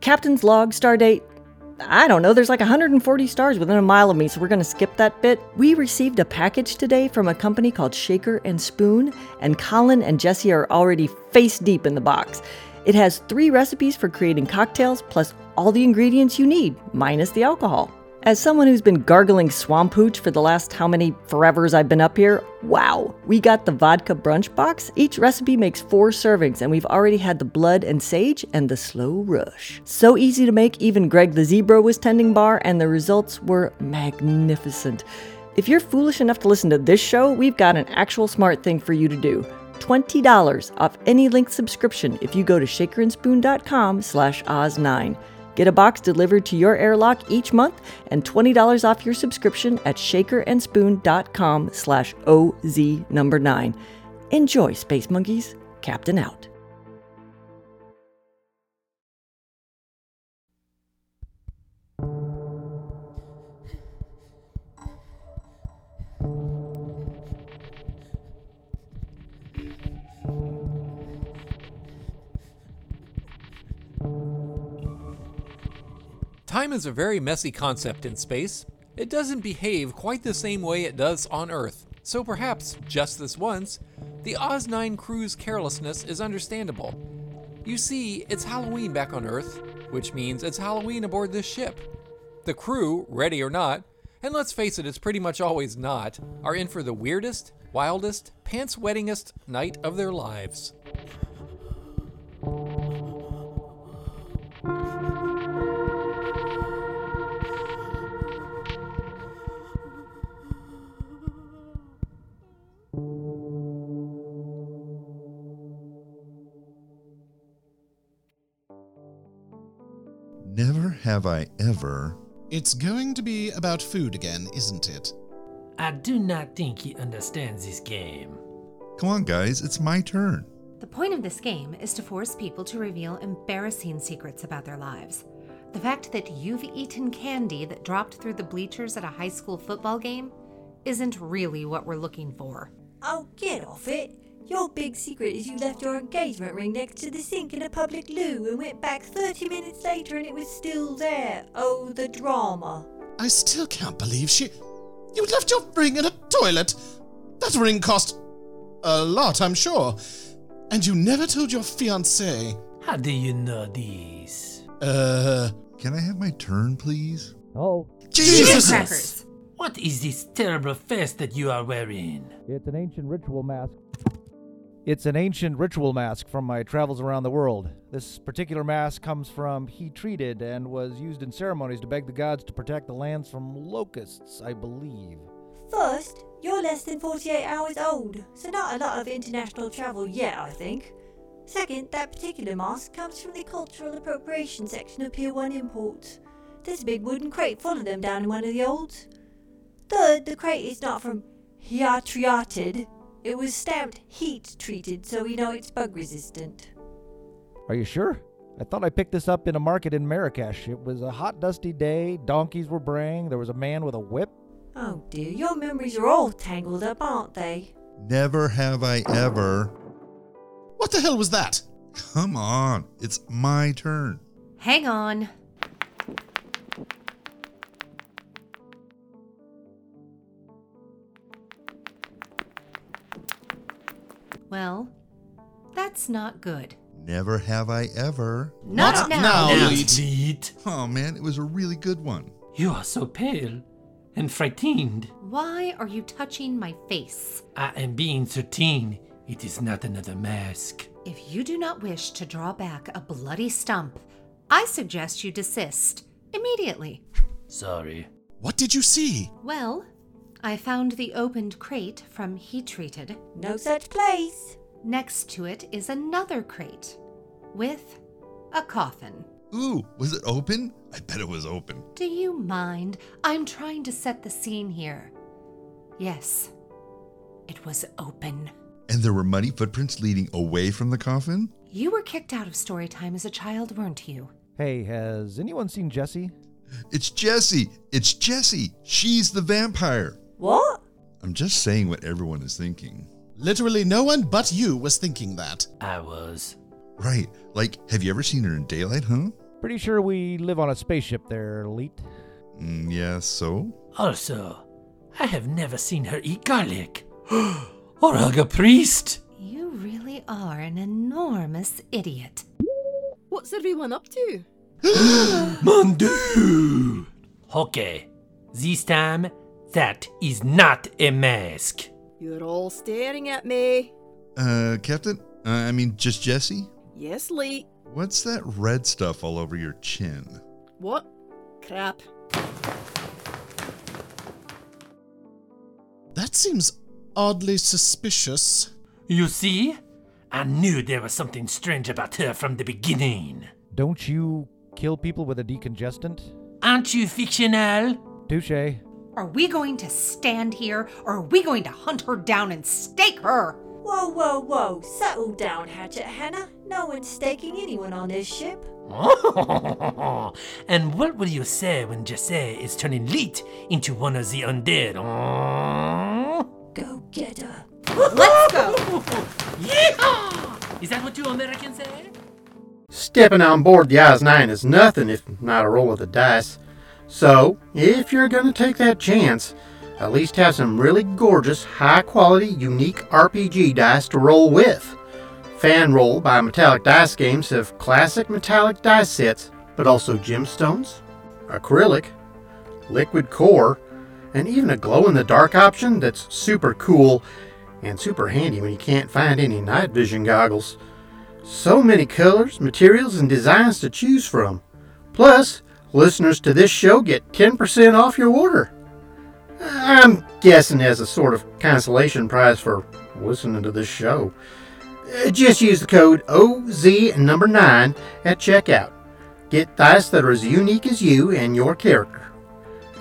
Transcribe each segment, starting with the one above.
Captain's log, stardate. I don't know, there's like 140 stars within a mile of me, so we're gonna skip that bit. We received a package today from a company called Shaker and Spoon, and Colin and Jessie are already face deep in the box. It has three recipes for creating cocktails, plus all the ingredients you need, minus the alcohol. As someone who's been gargling swamp hooch for the last how many forevers I've been up here, wow, we got the vodka brunch box. Each recipe makes four servings, and we've already had the blood and sage and the slow rush. So easy to make, even Greg the Zebra was tending bar, and the results were magnificent. If you're foolish enough to listen to this show, we've got an actual smart thing for you to do. $20 off any link subscription if you go to shakerandspoon.com slash oz9. Get a box delivered to your airlock each month and $20 off your subscription at shakerandspoon.com slash OZ number 9. Enjoy, Space Monkeys. Captain out. Time is a very messy concept in space. It doesn't behave quite the same way it does on Earth, so perhaps, just this once, the Oz 9 crew's carelessness is understandable. You see, it's Halloween back on Earth, which means it's Halloween aboard this ship. The crew, ready or not, and let's face it, it's pretty much always not, are in for the weirdest, wildest, pants wettingest night of their lives. Never have I ever. It's going to be about food again, isn't it? I do not think he understands this game. Come on, guys, it's my turn. The point of this game is to force people to reveal embarrassing secrets about their lives. The fact that you've eaten candy that dropped through the bleachers at a high school football game isn't really what we're looking for. Oh, get off it. Your big secret is you left your engagement ring next to the sink in a public loo and went back 30 minutes later and it was still there. Oh, the drama. I still can't believe she. You left your ring in a toilet! That ring cost. a lot, I'm sure. And you never told your fiancé. How do you know this? Uh. Can I have my turn, please? Oh, Jesus! Crackers. What is this terrible face that you are wearing? It's an ancient ritual mask. It's an ancient ritual mask from my travels around the world. This particular mask comes from He Treated and was used in ceremonies to beg the gods to protect the lands from locusts, I believe. First, you're less than 48 hours old, so not a lot of international travel yet, I think. Second, that particular mask comes from the cultural appropriation section of Pier 1 Imports. There's a big wooden crate full of them down in one of the olds. Third, the crate is not from Hiatriated. It was stamped heat treated, so we know it's bug resistant. Are you sure? I thought I picked this up in a market in Marrakesh. It was a hot, dusty day, donkeys were braying, there was a man with a whip. Oh dear, your memories are all tangled up, aren't they? Never have I ever. What the hell was that? Come on, it's my turn. Hang on. Well, that's not good. Never have I ever. Not, Not now. now. Now, Leet. Leet. Oh man, it was a really good one. You are so pale and frightened. Why are you touching my face? I am being certain it is not another mask. If you do not wish to draw back a bloody stump, I suggest you desist immediately. Sorry. What did you see? Well, I found the opened crate from He Treated. No such place. Next to it is another crate with a coffin. Ooh, was it open? I bet it was open. Do you mind? I'm trying to set the scene here. Yes, it was open. And there were muddy footprints leading away from the coffin? You were kicked out of story time as a child, weren't you? Hey, has anyone seen Jessie? It's Jessie. It's Jessie. She's the vampire. What? I'm just saying what everyone is thinking. Literally no one but you was thinking that. I was. Right. Like, have you ever seen her in daylight, huh? Pretty sure we live on a spaceship there, Elite. Mm, yeah, so? Also, I have never seen her eat garlic. or hug a priest. You really are an enormous idiot. What's everyone up to? Mon Dieu! Okay, this time, that is not a mask. You're all staring at me. Uh, Captain? Uh, I mean, just Jessie? Yes, Lee. What's that red stuff all over your chin? What? Crap. That seems oddly suspicious. You see? I knew there was something strange about her from the beginning. Don't you kill people with a decongestant? Aren't you fictional? Touche. Are we going to stand here or are we going to hunt her down and stake her? Whoa, whoa, whoa. Settle down, Hatchet Hannah. No one's staking anyone on this ship. and what will you say when Jessie is turning Leet into one of the undead? Go get her. Let's go. Yeehaw! Is that what you Americans say? Stepping on board the Oz 9 is nothing if not a roll of the dice. So, if you're going to take that chance, at least have some really gorgeous, high quality, unique RPG dice to roll with. Fan Roll by Metallic Dice Games have classic metallic dice sets, but also gemstones, acrylic, liquid core, and even a glow in the dark option that's super cool and super handy when you can't find any night vision goggles. So many colors, materials, and designs to choose from. Plus, listeners to this show get 10% off your order. I'm guessing as a sort of consolation prize for listening to this show. Uh, Just use the code OZ number 9 at checkout. Get dice that are as unique as you and your character.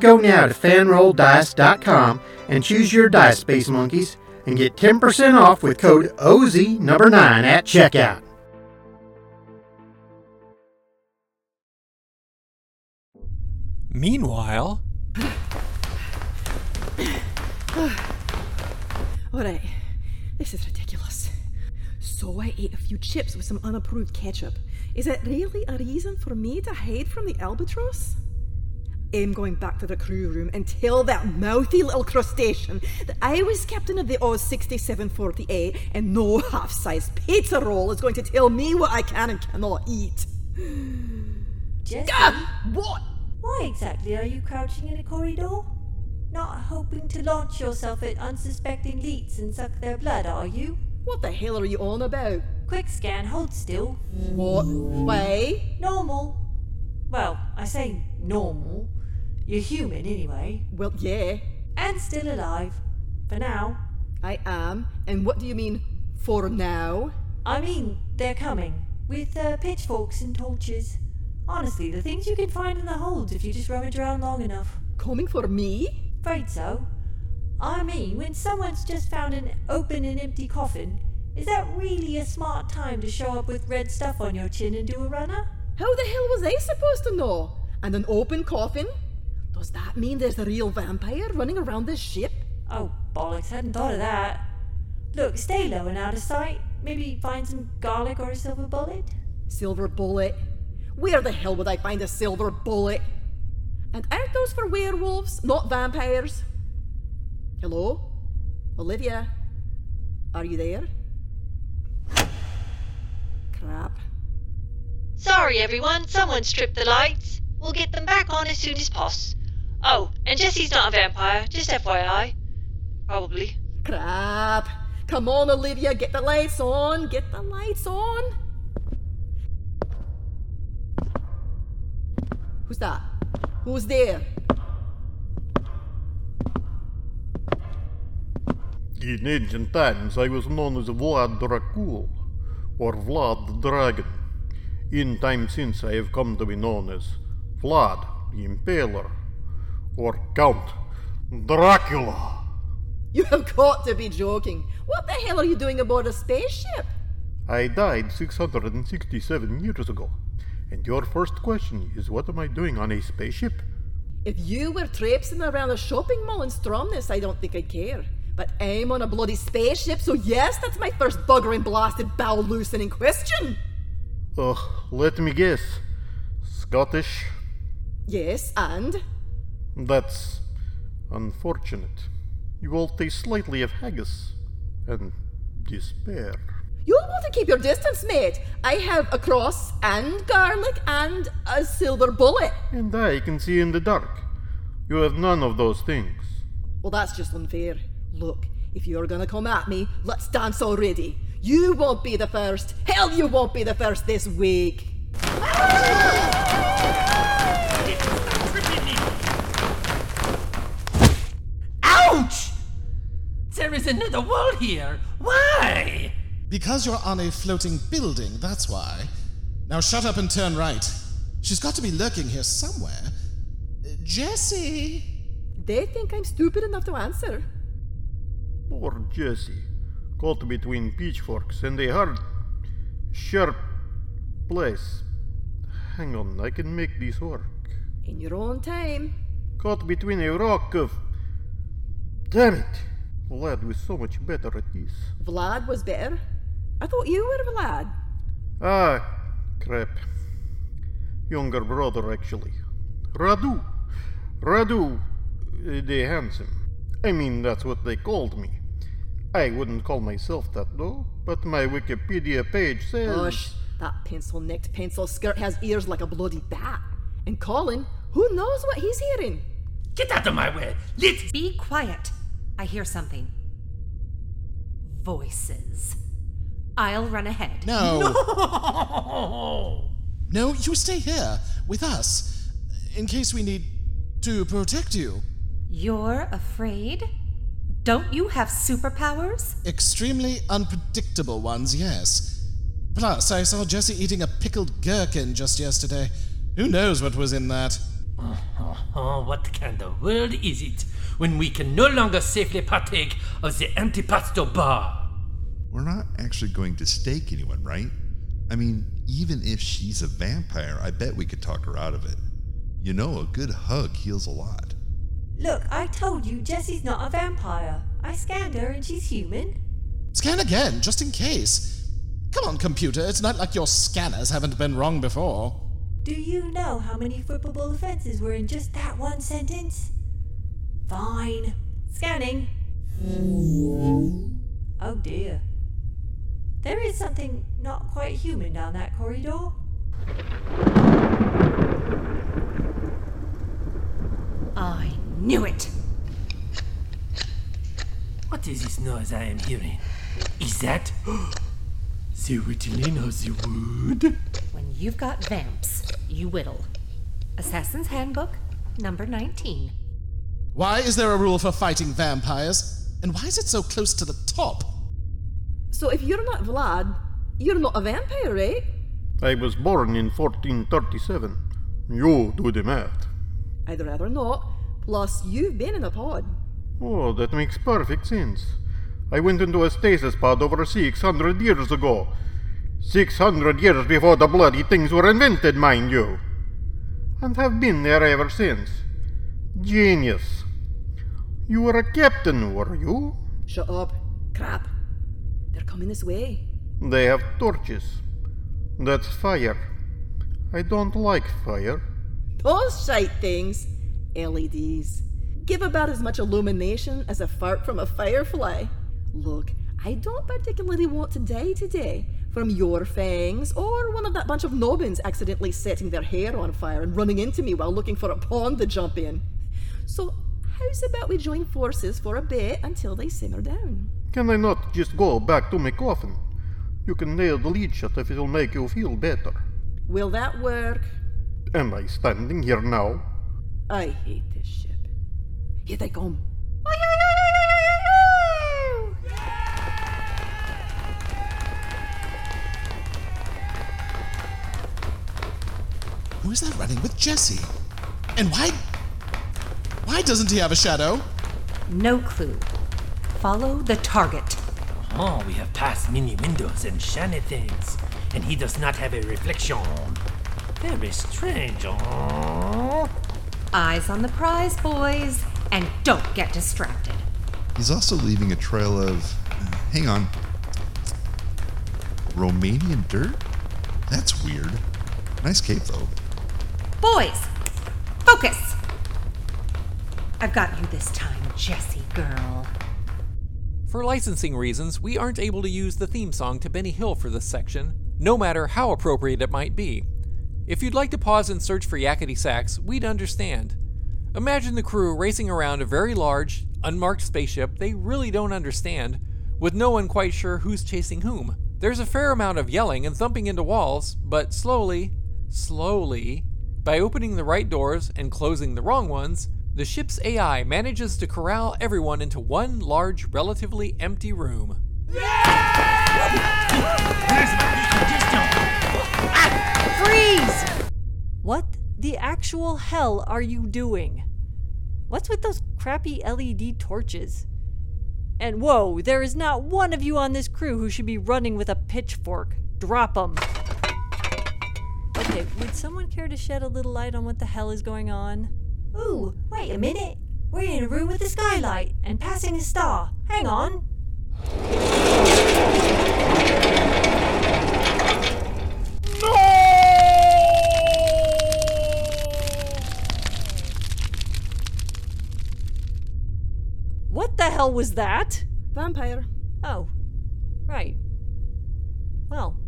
Go now to fanrolldice.com and choose your dice, Space Monkeys, and get 10% off with code OZ number 9 at checkout. Meanwhile, Alright, this is ridiculous. So I ate a few chips with some unapproved ketchup. Is it really a reason for me to hide from the albatross? I'm going back to the crew room and tell that mouthy little crustacean that I was captain of the Oz 6748 and no half sized pizza roll is going to tell me what I can and cannot eat. Jessie, Ah, what? Why exactly are you crouching in a corridor? Not hoping to launch yourself at unsuspecting leets and suck their blood, are you? What the hell are you on about? Quick scan, hold still. What? way? Normal. Well, I say normal. You're human anyway. Well, yeah, And still alive. For now. I am. And what do you mean, for now? I mean, they're coming. With uh, pitchforks and torches. Honestly, the things you can find in the holds if you just rummage around long enough. Coming for me? Afraid so. I mean, when someone's just found an open and empty coffin, is that really a smart time to show up with red stuff on your chin and do a runner? How the hell was I supposed to know? And an open coffin? Does that mean there's a real vampire running around this ship? Oh, bollocks, hadn't thought of that. Look, stay low and out of sight. Maybe find some garlic or a silver bullet. Silver bullet? Where the hell would I find a silver bullet? And aren't those for werewolves, not vampires? Hello? Olivia? Are you there? Crap. Sorry, everyone. Someone stripped the lights. We'll get them back on as soon as poss. Oh, and Jessie's not a vampire, just FYI. Probably. Crap. Come on, Olivia, get the lights on. Get the lights on. Who's that? Who's there? In ancient times, I was known as Vlad Dracul, or Vlad the Dragon. In time since, I have come to be known as Vlad the Impaler, or Count Dracula. You have got to be joking. What the hell are you doing aboard a spaceship? I died 667 years ago. And your first question is what am I doing on a spaceship? If you were traipsing around a shopping mall in Stromness, I don't think I'd care. But I'm on a bloody spaceship, so yes, that's my first buggering blasted bowel loosening question. Ugh, let me guess. Scottish? Yes, and? That's unfortunate. You all taste slightly of haggis and despair. You'll want to keep your distance, mate. I have a cross and garlic and a silver bullet. And I can see in the dark. You have none of those things. Well, that's just unfair. Look, if you're gonna come at me, let's dance already. You won't be the first. Hell, you won't be the first this week. Ouch! There is another wall here. Why? Because you're on a floating building, that's why. Now shut up and turn right. She's got to be lurking here somewhere. Uh, Jessie! They think I'm stupid enough to answer. Poor Jessie. Caught between pitchforks and a hard, sharp place. Hang on, I can make this work. In your own time. Caught between a rock of. Damn it! Vlad was so much better at this. Vlad was better. I thought you were Vlad. Ah, crap. Younger brother, actually. Radu. Radu, uh, the handsome. I mean, that's what they called me. I wouldn't call myself that, though, but my Wikipedia page says. Hush. That pencil necked pencil skirt has ears like a bloody bat. And Colin, who knows what he's hearing? Get out of my way. Let's. Be quiet. I hear something. Voices. I'll run ahead. No. No! No, you stay here with us in case we need to protect you. You're afraid? Don't you have superpowers? Extremely unpredictable ones, yes. Plus, I saw Jessie eating a pickled gherkin just yesterday. Who knows what was in that? Oh, what kind of world is it when we can no longer safely partake of the antipasto bar? We're not actually going to stake anyone, right? I mean, even if she's a vampire, I bet we could talk her out of it. You know, a good hug heals a lot. Look, I told you Jessie's not a vampire. I scanned her and she's human. Scan again, just in case. Come on, computer, it's not like your scanners haven't been wrong before. Do you know how many flippable offenses were in just that one sentence? Fine. Scanning. Oh dear. There is something not quite human down that corridor. I knew it. What is this noise I am hearing? Is that the whittling of the wood? When you've got vamps, you whittle. Assassin's Handbook, number 19. Why is there a rule for fighting vampires? And why is it so close to the top? So if you're not Vlad, you're not a vampire, right? I was born in 1437. You do the math. I'd rather not. Plus, you've been in a pod. Oh, that makes perfect sense. I went into a stasis pod over 600 years ago. 600 years before the bloody things were invented, mind you. And have been there ever since. Genius. You were a captain, were you? Shut up. Crap. They're coming this way. They have torches. That's fire. I don't like fire. Those shite things. LEDs. Give about as much illumination as a fart from a firefly. Look, I don't particularly want to die today from your fangs or one of that bunch of nobbins accidentally setting their hair on fire and running into me while looking for a pond to jump in. So, how's about we join forces for a bit until they simmer down? Can I not just go back to my coffin? You can nail the lid shut if it'll make you feel better. Will that work? Am I standing here now? I hate this ship. Here they come. Who is that running with Jessie? And why. Why doesn't he have a shadow? No clue. Follow the target. Oh, we have passed many windows and shiny things, and he does not have a reflection. Very strange. Oh. Eyes on the prize, boys, and don't get distracted. He's also leaving a trail of. uh, hang on. Romanian dirt? That's weird. Nice cape, though. Boys, focus! I've got you this time, Jessie girl. For licensing reasons, we aren't able to use the theme song to Benny Hill for this section, no matter how appropriate it might be. If you'd like to pause and search for Yakety Sax, we'd understand. Imagine the crew racing around a very large, unmarked spaceship they really don't understand, with no one quite sure who's chasing whom. There's a fair amount of yelling and thumping into walls, but slowly, slowly, by opening the right doors and closing the wrong ones, the ship's AI manages to corral everyone into one large, relatively empty room. Freeze! What the actual hell are you doing? What's with those crappy LED torches? And whoa, there is not one of you on this crew who should be running with a pitchfork. Drop 'em. Okay, would someone care to shed a little light on what the hell is going on? Ooh, wait a minute. We're in a room with a skylight and passing a star. Hang on. What the hell was that? Vampire. Oh, right. Well,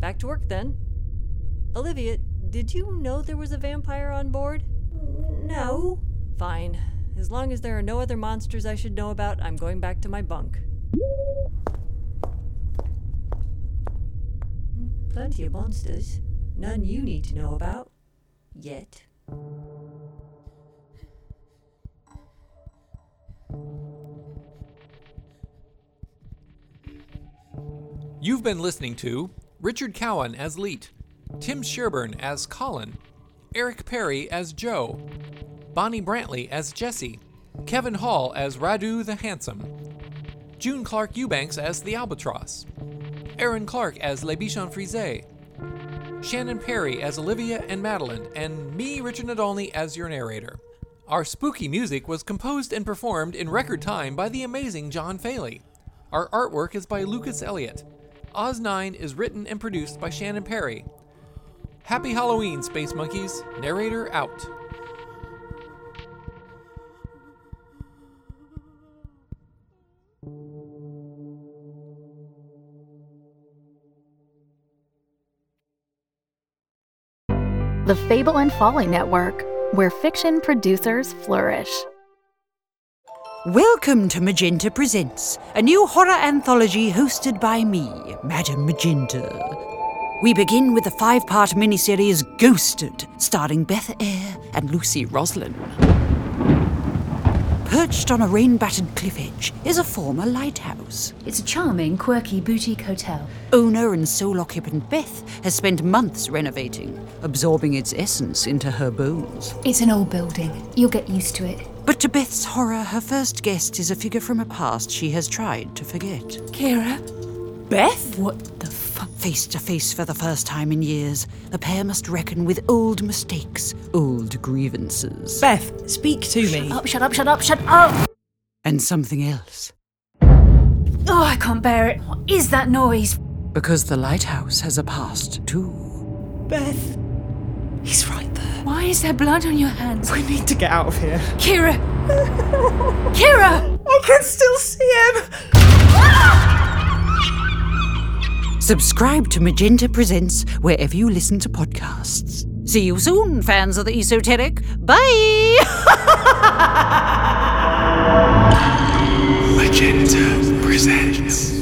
back to work then. Olivia, did you know there was a vampire on board? No. Fine. As long as there are no other monsters I should know about, I'm going back to my bunk. Plenty of monsters. None you need to know about. Yet. You've been listening to Richard Cowen as Leet, Tim Sherburn as Colin, Eric Perry as Joe, Bonnie Brantley as Jessie, Kevin Hall as Radu the Handsome, June Clark Eubanks as the Albatross, Aaron Clark as Le Bichon Frise, Shannon Perry as Olivia and Madeline, and me, Richard Nadolny, as your narrator. Our spooky music was composed and performed in record time by the amazing John Faley. Our artwork is by Lucas Elliott. Oz 9 is written and produced by Shannon Perry. Happy Halloween, Space Monkeys. Narrator out. The Fable and Folly Network, where fiction producers flourish. Welcome to Magenta Presents, a new horror anthology hosted by me, Madam Magenta. We begin with the five part miniseries Ghosted, starring Beth Eyre and Lucy Roslin. Perched on a rain battered cliff edge is a former lighthouse. It's a charming, quirky boutique hotel. Owner and sole occupant Beth has spent months renovating, absorbing its essence into her bones. It's an old building. You'll get used to it. But to Beth's horror, her first guest is a figure from a past she has tried to forget. Kira? Beth? What the fuck? Face to face for the first time in years, the pair must reckon with old mistakes, old grievances. Beth, speak to me. Shut up, shut up, shut up, shut up! And something else. Oh, I can't bear it. What is that noise? Because the lighthouse has a past, too. Beth. He's right there. Why is there blood on your hands? We need to get out of here. Kira! Kira! I can still see him! Ah! Subscribe to Magenta Presents wherever you listen to podcasts. See you soon, fans of the esoteric. Bye! Magenta presents.